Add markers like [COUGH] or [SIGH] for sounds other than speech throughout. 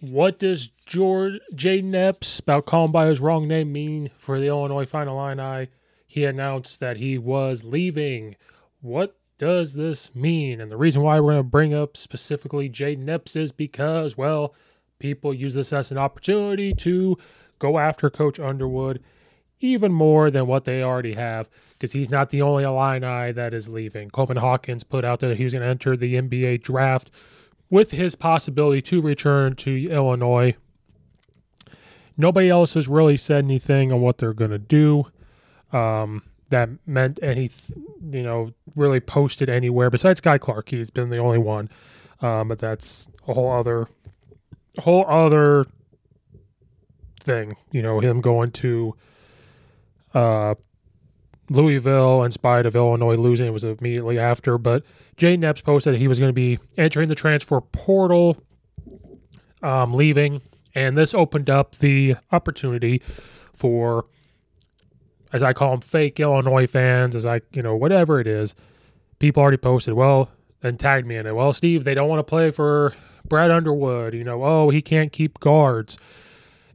What does George Jayden Epps, about calling by his wrong name, mean for the Illinois Fighting Illini? He announced that he was leaving. What does this mean? And the reason why we're going to bring up specifically Jayden Epps is because, well, people use this as an opportunity to go after Coach Underwood even more than what they already have because he's not the only Illini that is leaving. Coleman Hawkins put out there that he was going to enter the NBA draft with his possibility to return to Illinois. Nobody else has really said anything on what they're going to do. Um, that meant any, you know, really posted anywhere besides Skyy Clark. He's been the only one, um, but that's a whole other, whole other thing. You know, him going to uh, Louisville in spite of Illinois losing. It was immediately after, but Jay Epps posted he was going to be entering the transfer portal, um, leaving, and this opened up the opportunity for, as I call them, fake Illinois fans, as I, you know, whatever it is. People already posted, well, and tagged me in it. Well, Steve, they don't want to play for Brad Underwood. You know, oh, he can't keep guards.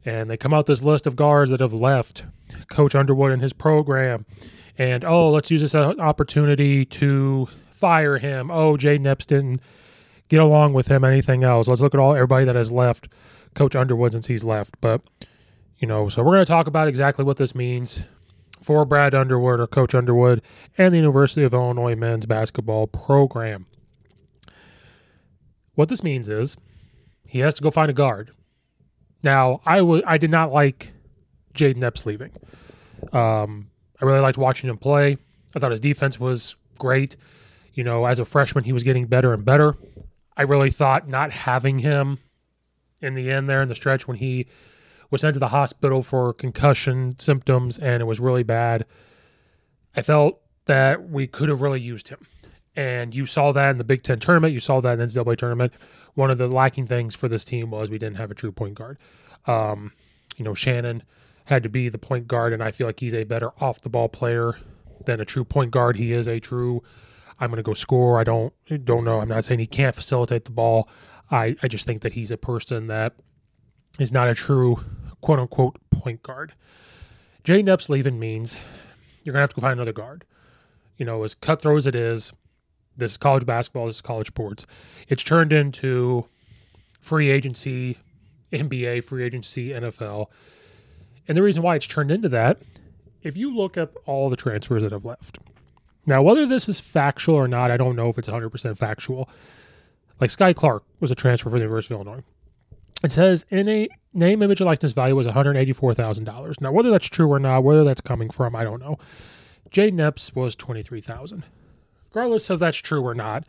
And they come out this list of guards that have left Coach Underwood and his program. And oh, let's use this opportunity to fire him. Oh, Jayden Epps didn't get along with him. Anything else? Let's look at all everybody that has left Coach Underwood since he's left. But you know, so we're going to talk about exactly what this means for Brad Underwood or Coach Underwood and the University of Illinois men's basketball program. What this means is he has to go find a guard. Now, I w- I did not like Jayden Epps leaving. Um, I really liked watching him play. I thought his defense was great. You know, as a freshman, he was getting better and better. I really thought not having him in the end there in the stretch when he was sent to the hospital for concussion symptoms and it was really bad. I felt that we could have really used him. And you saw that in the Big Ten tournament. You saw that in the NCAA tournament. One of the lacking things for this team was we didn't have a true point guard. Um, you know, Shannon had to be the point guard, and I feel like he's a better off the ball player than a true point guard. He is a true. I'm going to go score. I don't don't know. I'm not saying he can't facilitate the ball. I I just think that he's a person that is not a true quote unquote point guard. Jay Epps leaving means you're going to have to go find another guard. You know, as cutthroat as it is, this is college basketball, this is college sports. It's turned into free agency, NBA, free agency, NFL. And the reason why it's turned into that, if you look up all the transfers that have left. Now, whether this is factual or not, I don't know if it's 100% factual. Like Skyy Clark was a transfer for the University of Illinois. It says in a name, image, and likeness value was $184,000. Now, whether that's true or not, whether that's coming from, I don't know. Jayden Epps was 23000 Regardless of that's true or not,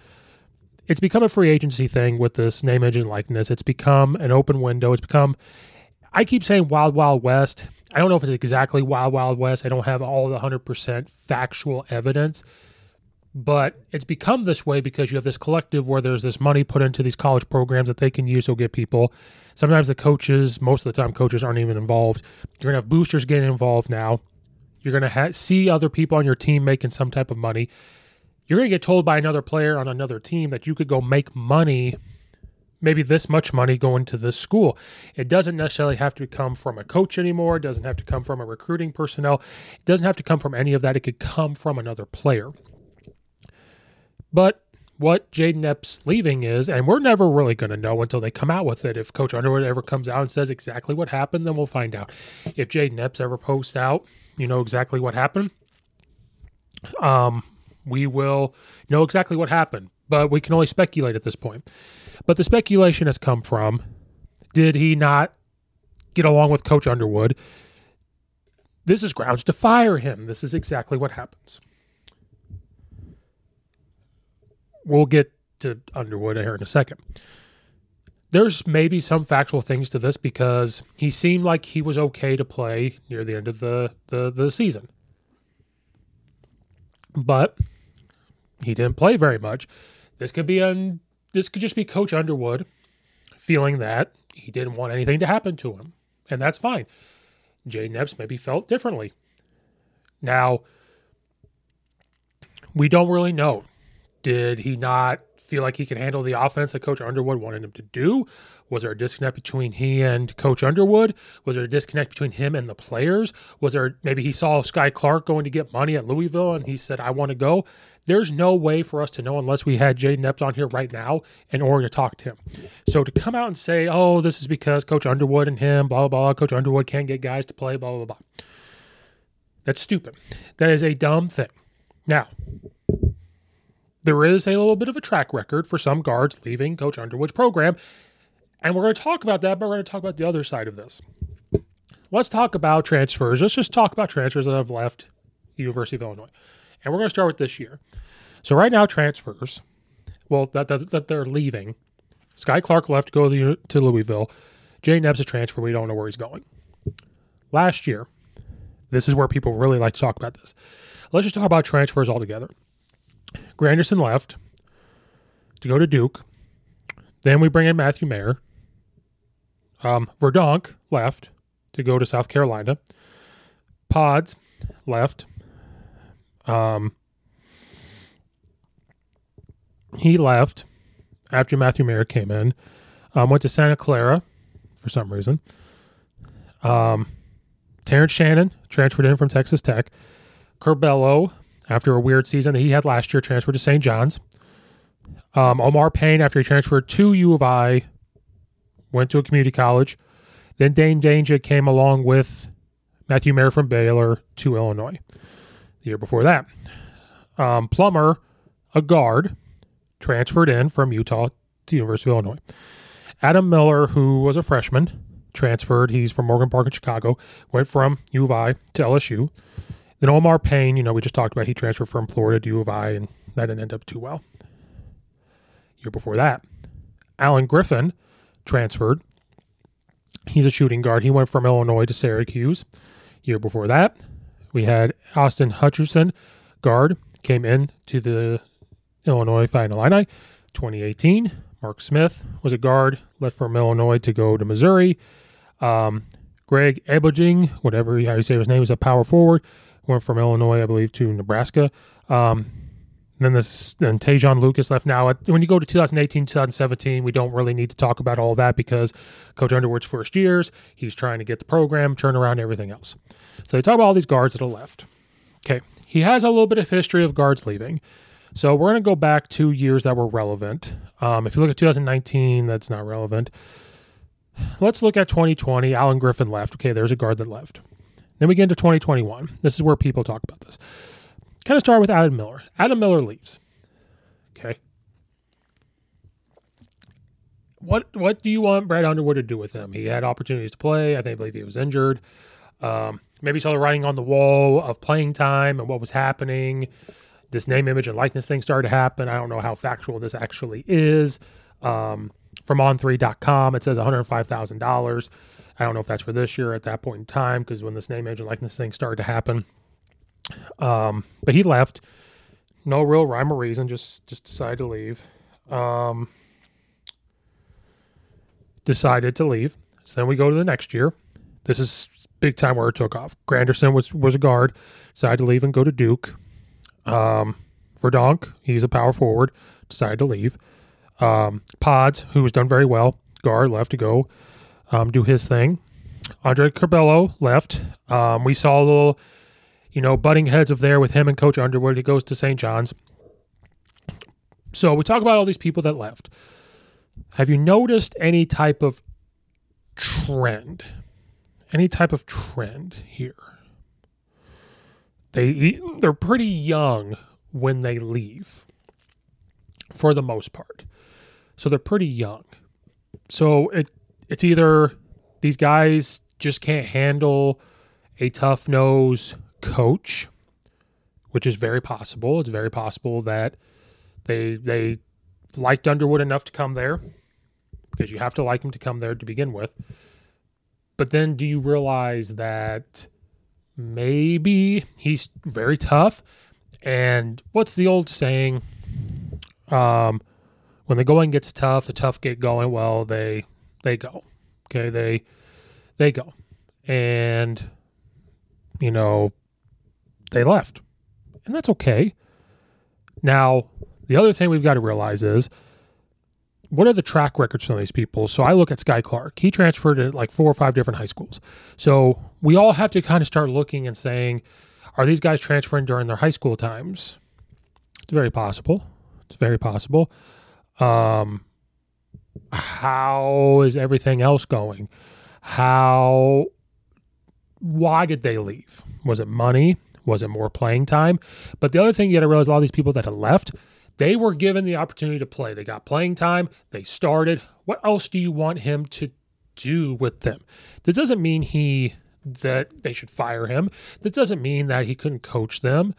it's become a free agency thing with this name, image, and likeness. It's become an open window. It's become I keep saying Wild Wild West. I don't know if it's exactly Wild Wild West. I don't have all the 100% factual evidence, but it's become this way because you have this collective where there's this money put into these college programs that they can use to get people. Sometimes the coaches, most of the time, coaches aren't even involved. You're going to have boosters getting involved now. You're going to ha- see other people on your team making some type of money. You're going to get told by another player on another team that you could go make money maybe this much money going to this school. It doesn't necessarily have to come from a coach anymore. It doesn't have to come from a recruiting personnel. It doesn't have to come from any of that. It could come from another player. But what Jayden Epps leaving is, and we're never really going to know until they come out with it. If Coach Underwood ever comes out and says exactly what happened, then we'll find out. If Jayden Epps ever posts out, you know exactly what happened. Um, we will know exactly what happened, but we can only speculate at this point. But the speculation has come from did he not get along with Coach Underwood? This is grounds to fire him. This is exactly what happens. We'll get to Underwood here in a second. There's maybe some factual things to this because he seemed like he was okay to play near the end of the, the, the season. But he didn't play very much. This could be an this could just be Coach Underwood feeling that he didn't want anything to happen to him, and that's fine. Jay Epps maybe felt differently. Now, we don't really know. Did he not feel like he could handle the offense that Coach Underwood wanted him to do? Was there a disconnect between he and Coach Underwood? Was there a disconnect between him and the players? Was there maybe he saw Skyy Clark going to get money at Louisville and he said, I want to go? There's no way for us to know unless we had Jayden Epps on here right now in order to talk to him. So to come out and say, oh, this is because Coach Underwood and him, blah, blah, blah, Coach Underwood can't get guys to play, blah, blah, blah. That's stupid. That is a dumb thing. Now, there is a little bit of a track record for some guards leaving Coach Underwood's program. And we're going to talk about that, but we're going to talk about the other side of this. Let's talk about transfers. Let's just talk about transfers that have left the University of Illinois. And we're going to start with this year. So, right now, transfers, well, that, that, that they're leaving. Skyy Clark left to go to, to Louisville. Jayden Epps a transfer. We don't know where he's going. Last year, this is where people really like to talk about this. Let's just talk about transfers altogether. Grandison left to go to Duke. Then we bring in Matthew Mayer. Um, Verdonk left to go to South Carolina. Pods left. Um, he left after Matthew Mayer came in. Um, went to Santa Clara for some reason. Um, Terrence Shannon transferred in from Texas Tech. Curbelo after a weird season that he had last year, transferred to St. John's. Um, Omar Payne, after he transferred to U of I, went to a community college. Then Dain Dainja came along with Matthew Mayer from Baylor to Illinois. The year before that, um, Plummer, a guard, transferred in from Utah to University of Illinois. Adam Miller, who was a freshman, transferred. He's from Morgan Park in Chicago. Went from U of I to LSU. Then Omar Payne, you know, we just talked about he transferred from Florida to U of I, and that didn't end up too well. Year before that, Alan Griffin transferred. He's a shooting guard. He went from Illinois to Syracuse. Year before that, we had Austin Hutcherson, guard, came in to the Illinois Fighting Illini. 2018, Mark Smith was a guard, left from Illinois to go to Missouri. Um, Greg Ebojing, whatever how you say his name, is a power forward went from Illinois, I believe, to Nebraska. Um, then this then Te'Jon Lucas left. Now, when you go to 2018, 2017, we don't really need to talk about all that because Coach Underwood's first years, he's trying to get the program, turn around everything else. So they talk about all these guards that are left. Okay, he has a little bit of history of guards leaving. So we're going to go back two years that were relevant. Um, if you look at 2019, that's not relevant. Let's look at 2020. Alan Griffin left. Okay, there's a guard that left. Then we get into 2021. This is where people talk about this. Kind of start with Adam Miller. Adam Miller leaves. Okay. What what do you want Brad Underwood to do with him? He had opportunities to play. I think I believe he was injured. Um, maybe saw the writing on the wall of playing time and what was happening. This name, image, and likeness thing started to happen. I don't know how factual this actually is. Um, from on3.com, it says $105,000. I don't know if that's for this year at that point in time because when this name, image, and likeness thing started to happen. Um, but he left. No real rhyme or reason. Just just decided to leave. Um, decided to leave. So then we go to the next year. This is big time where it took off. Grandison was was a guard. Decided to leave and go to Duke. Um, Verdonk, he's a power forward. Decided to leave. Um, Pods, who was done very well, guard left to go um, do his thing. Andre Curbelo left. Um, we saw a little, you know, butting heads of there with him and Coach Underwood. He goes to St. John's. So we talk about all these people that left. Have you noticed any type of trend? Any type of trend here? They they're pretty young when they leave, for the most part. So they're pretty young. So it it's either these guys just can't handle a tough nose coach, which is very possible. It's very possible that they they liked Underwood enough to come there because you have to like him to come there to begin with. But then do you realize that maybe he's very tough and what's the old saying um when the going gets tough, the tough get going. Well, they they go. Okay, they they go. And you know, they left. And that's okay. Now, The other thing we've got to realize is what are the track records from these people? So I look at Skyy Clark. He transferred to like four or five different high schools. So we all have to kind of start looking and saying, are these guys transferring during their high school times? It's very possible. It's very possible. Um, how is everything else going? How, why did they leave? Was it money? Was it more playing time? But the other thing you got to realize a lot of these people that have left, they were given the opportunity to play. They got playing time. They started. What else do you want him to do with them? This doesn't mean he that they should fire him. This doesn't mean that he couldn't coach them.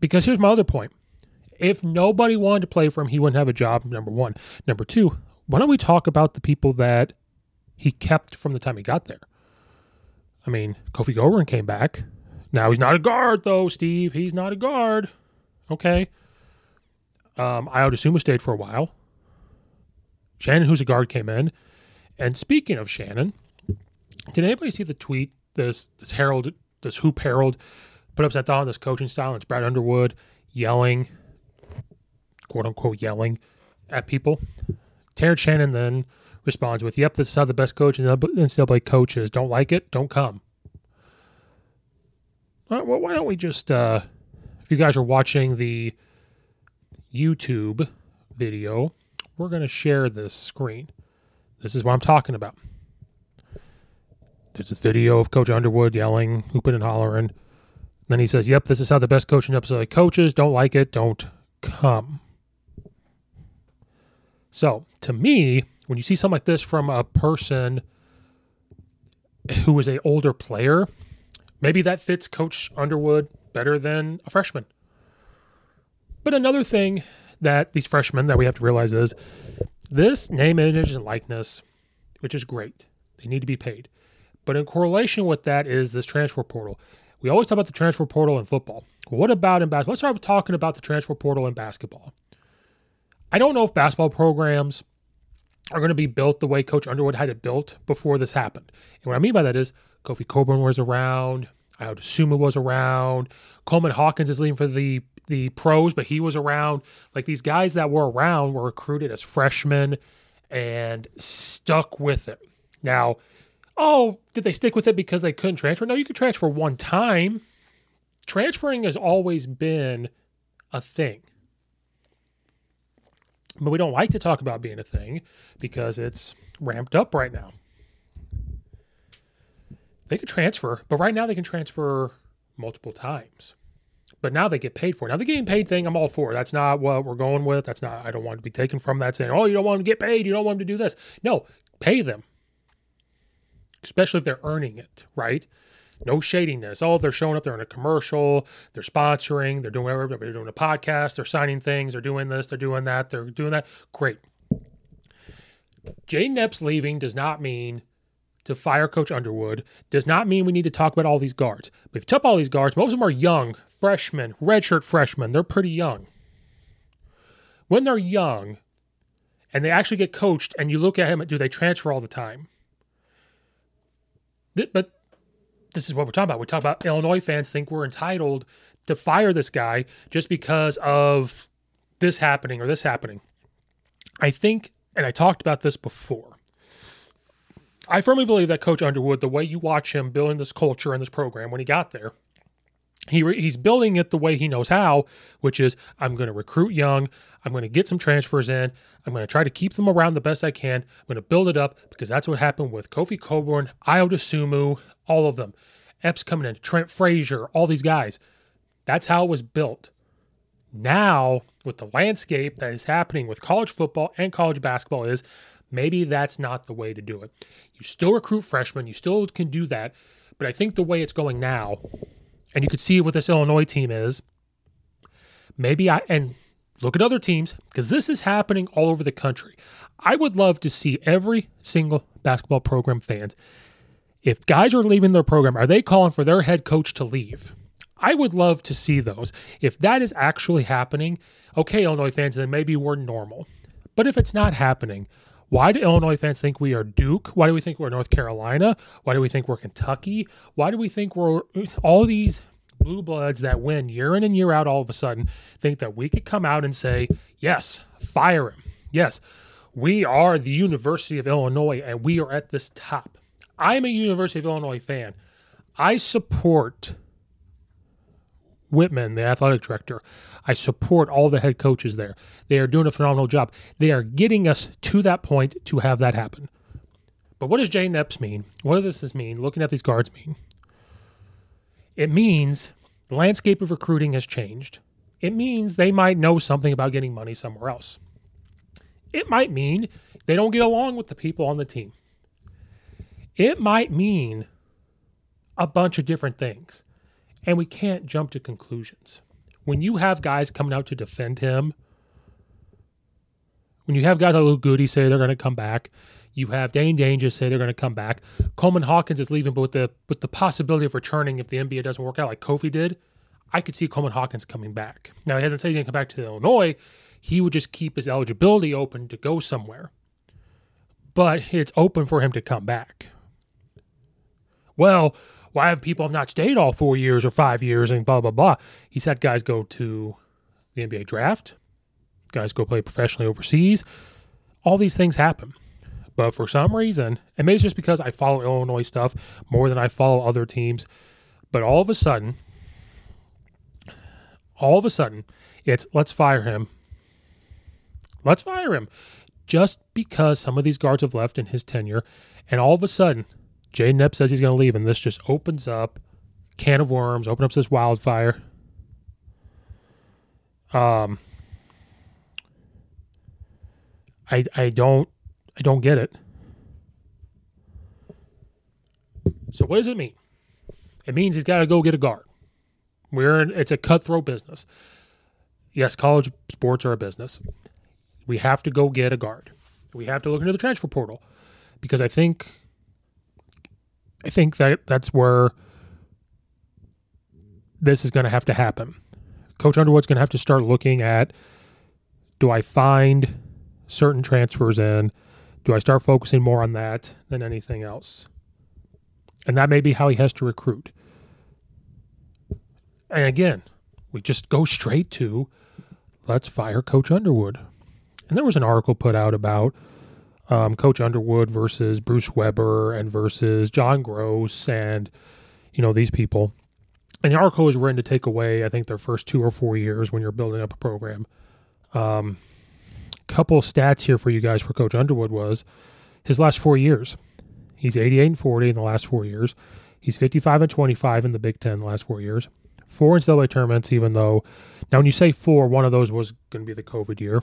Because here's my other point. If nobody wanted to play for him, he wouldn't have a job, number one. Number two, why don't we talk about the people that he kept from the time he got there? I mean, Kofi Cockburn came back. Now he's not a guard, though, Steve. He's not a guard. Okay. Um, Dosunmu stayed for a while. Shannon, who's a guard, came in. And speaking of Shannon, did anybody see the tweet? This this Herald, this Hoop Herald, put up that thought on this coaching style. And it's Brad Underwood yelling, quote unquote, yelling at people. Terrence Shannon then responds with, "Yep, this is how the best coach and NCAA coaches don't like it, don't come." Well, why don't we just, uh, if you guys are watching the YouTube video, we're going to share this screen. This is what I'm talking about. There's this video of Coach Underwood yelling, hooping and hollering. Then he says, Yep, this is how the best coaching episode like coaches don't like it, don't come. So to me, when you see something like this from a person who is a older player, maybe that fits Coach Underwood better than a freshman. But another thing that these freshmen that we have to realize is this name, image, and likeness, which is great. They need to be paid. But in correlation with that is this transfer portal. We always talk about the transfer portal in football. What about in basketball? Let's start talking about the transfer portal in basketball. I don't know if basketball programs are going to be built the way Coach Underwood had it built before this happened. And what I mean by that is Kofi Cockburn was around, I would assume it was around, Coleman Hawkins is leaving for the the pros, but he was around. Like these guys that were around were recruited as freshmen and stuck with it. Now, oh, did they stick with it because they couldn't transfer? No, you could transfer one time. Transferring has always been a thing. But we don't like to talk about being a thing because it's ramped up right now. They could transfer, but right now they can transfer multiple times. But now they get paid for it. Now the getting paid thing, I'm all for. That's not what we're going with. That's not I don't want to be taken from that saying, oh, you don't want to get paid, you don't want them to do this. No, pay them especially if they're earning it, right? No shadiness. Oh, they're showing up, they're in a commercial, they're sponsoring, they're doing whatever, they're doing a podcast, they're signing things, they're doing this, they're doing that, they're doing that. Great. Jayden Epps leaving does not mean to fire Coach Underwood, does not mean we need to talk about all these guards. We've took all these guards, most of them are young, freshmen, redshirt freshmen. They're pretty young. When they're young and they actually get coached and you look at him, do they transfer all the time? but this is what we're talking about. We talk about Illinois fans think we're entitled to fire this guy just because of this happening or this happening. I think, and I talked about this before. I firmly believe that Coach Underwood, the way you watch him building this culture and this program when he got there, he re- he's building it the way he knows how, which is I'm going to recruit young. I'm going to get some transfers in. I'm going to try to keep them around the best I can. I'm going to build it up because that's what happened with Kofi Cockburn, Ayo Dosunmu, all of them. Epps coming in, Trent Frazier, all these guys. That's how it was built. Now, with the landscape that is happening with college football and college basketball, is maybe that's not the way to do it. You still recruit freshmen, you still can do that, but I think the way it's going now and you could see what this Illinois team is. Maybe I and look at other teams because this is happening all over the country. I would love to see every single basketball program fans. If guys are leaving their program, are they calling for their head coach to leave? I would love to see those. If that is actually happening, okay, Illinois fans, then maybe we're normal. But if it's not happening, why do Illinois fans think we are Duke? Why do we think we're North Carolina? Why do we think we're Kentucky? Why do we think we're all these blue bloods that win year in and year out all of a sudden think that we could come out and say, yes, fire him. Yes, we are the University of Illinois and we are at this top. I'm a University of Illinois fan. I support Whitman, the athletic director. I support all the head coaches there. They are doing a phenomenal job. They are getting us to that point to have that happen. But what does Jay Epps mean? What does this mean? Looking at these guards mean? It means the landscape of recruiting has changed. It means they might know something about getting money somewhere else. It might mean they don't get along with the people on the team. It might mean a bunch of different things. And we can't jump to conclusions. When you have guys coming out to defend him, when you have guys like Luke Goode say they're going to come back, you have Dainja say they're going to come back. Coleman Hawkins is leaving, but with the with the possibility of returning if the NBA doesn't work out, like Kofi did. I could see Coleman Hawkins coming back. Now he hasn't said he's going to come back to Illinois. He would just keep his eligibility open to go somewhere. But it's open for him to come back. Well, why have people have not stayed all four years or five years and blah blah blah? He said guys go to the NBA draft, guys go play professionally overseas. All these things happen. But for some reason, and maybe it's just because I follow Illinois stuff more than I follow other teams, but all of a sudden, all of a sudden, it's let's fire him. Let's fire him. Just because some of these guards have left in his tenure, and all of a sudden, Jay Epps says he's going to leave, and this just opens up can of worms, opens up this wildfire. Um, I I don't I don't get it. So what does it mean? It means he's got to go get a guard. We're in, it's a cutthroat business. Yes, college sports are a business. We have to go get a guard. We have to look into the transfer portal because I think I think that that's where this is going to have to happen. Coach Underwood's going to have to start looking at do I find certain transfers in? Do I start focusing more on that than anything else? And that may be how he has to recruit. And again, we just go straight to let's fire Coach Underwood. And there was an article put out about um, Coach Underwood versus Bruce Weber and versus John Groce and, you know, these people. And the article is written to take away, I think, their first two or four years when you're building up a program. Um, couple stats here for you guys for Coach Underwood was his last four years. He's 88 and 40 in the last four years. He's 55 and 25 in the Big Ten the last four years. Four NCAA tournaments, even though now when you say four, one of those was going to be the COVID year.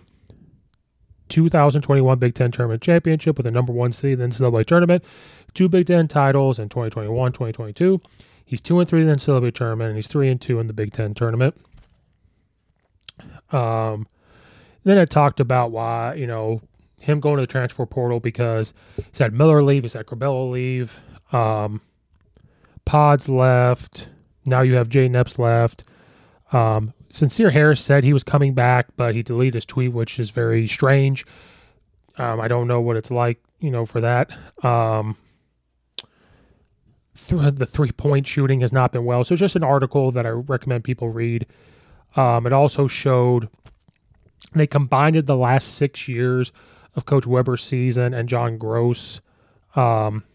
2021 Big Ten Tournament Championship with a number one seed in the NCAA tournament, two Big Ten titles in 2021, 2022. He's two and three in the NCAA tournament, and he's three and two in the Big Ten tournament. Um, then it talked about why you know him going to the transfer portal because he said Miller leave, he said Curbelo leave, um, Pods left. Now you have Jay Epps left. Um, Sencire Harris said he was coming back, but he deleted his tweet, which is very strange. Um, I don't know what it's like, you know, for that. Um, th- the three point shooting has not been well. So it's just an article that I recommend people read. Um, it also showed they combined the last six years of Coach Weber's season and John Groce. Um,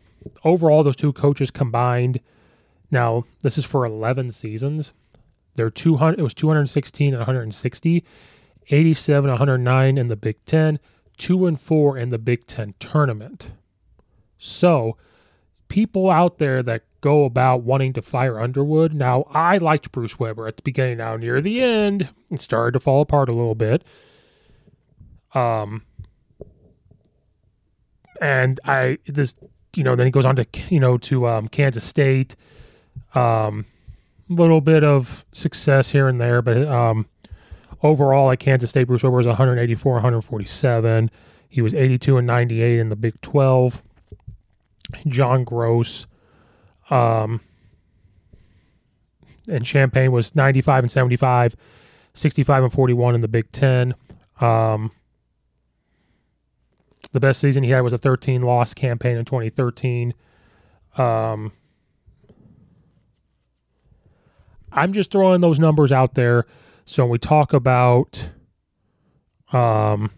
overall, those two coaches combined. Now, this is for 11 seasons. They're 200. It was 216 and 160, 87, 109 in the Big Ten, two and four in the Big Ten tournament. So, people out there that go about wanting to fire Underwood. Now, I liked Bruce Weber at the beginning. Now, near the end, it started to fall apart a little bit. Um, and I this you know then he goes on to you know to um, Kansas State. Um, little bit of success here and there, but um, overall at Kansas State, Bruce Weber was 184, 147. He was 82 and 98 in the Big 12. John Groce um, and Champaign was 95 and 75, 65 and 41 in the Big 10. Um, the best season he had was a 13 loss campaign in 2013. Um, I'm just throwing those numbers out there. So when we talk about um,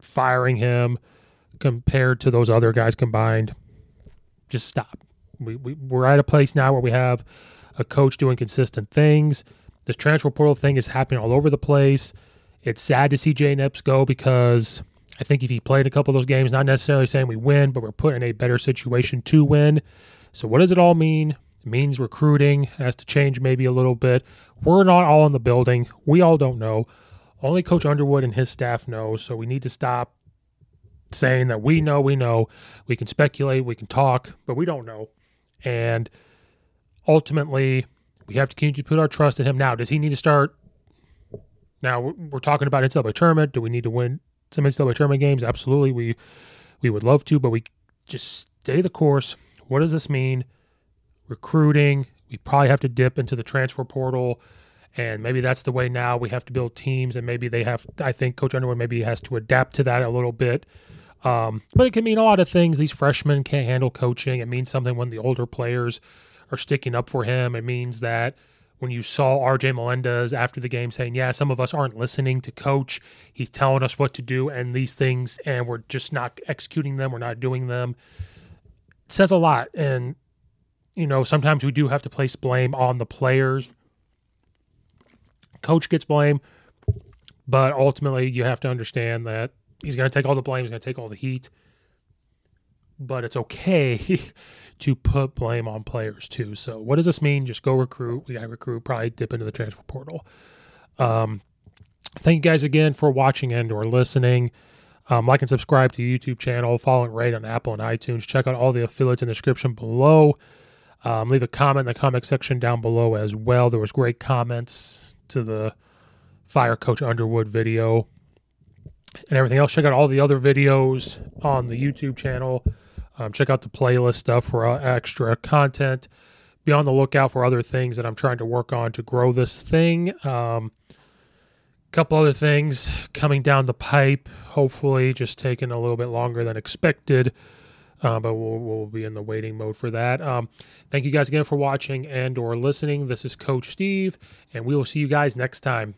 firing him compared to those other guys combined, just stop. We, we, we're at a place now where we have a coach doing consistent things. This transfer portal thing is happening all over the place. It's sad to see Jay Epps go because I think if he played a couple of those games, not necessarily saying we win, but we're put in a better situation to win. So what does it all mean? Means recruiting has to change maybe a little bit. We're not all in the building. We all don't know. Only Coach Underwood and his staff know. So we need to stop saying that we know, we know. We can speculate, we can talk, but we don't know. And ultimately, we have to continue to put our trust in him. Now, does he need to start? Now we're talking about NCAA tournament. Do we need to win some NCAA tournament games? Absolutely, we we would love to, but we just stay the course. What does this mean? Recruiting. We probably have to dip into the transfer portal, and maybe that's the way now. We have to build teams, and maybe they have. I think Coach Underwood maybe has to adapt to that a little bit. Um, but it can mean a lot of things. These freshmen can't handle coaching. It means something when the older players are sticking up for him. It means that when you saw RJ Melendez after the game saying, Yeah, some of us aren't listening to coach. He's telling us what to do and these things, and we're just not executing them. We're not doing them. It says a lot. And, you know, sometimes we do have to place blame on the players. Coach gets blame, but ultimately you have to understand that he's going to take all the blame, he's going to take all the heat. But it's okay [LAUGHS] to put blame on players too. So what does this mean? Just go recruit. We got to recruit. Probably dip into the transfer portal. Um, thank you guys again for watching and or listening. Um, like and subscribe to YouTube channel. Follow and rate on Apple and iTunes. Check out all the affiliates in the description below. Um, leave a comment in the comment section down below as well. There was great comments to the Fire Coach Underwood video and everything else. Check out all the other videos on the YouTube channel. Um, check out the playlist stuff for uh, extra content. Be on the lookout for other things that I'm trying to work on to grow this thing. Um, couple other things coming down the pipe. Hopefully, just taking a little bit longer than expected. Uh, but we'll, we'll be in the waiting mode for that. Um, thank you guys again for watching and or listening. This is Coach Steve, and we will see you guys next time.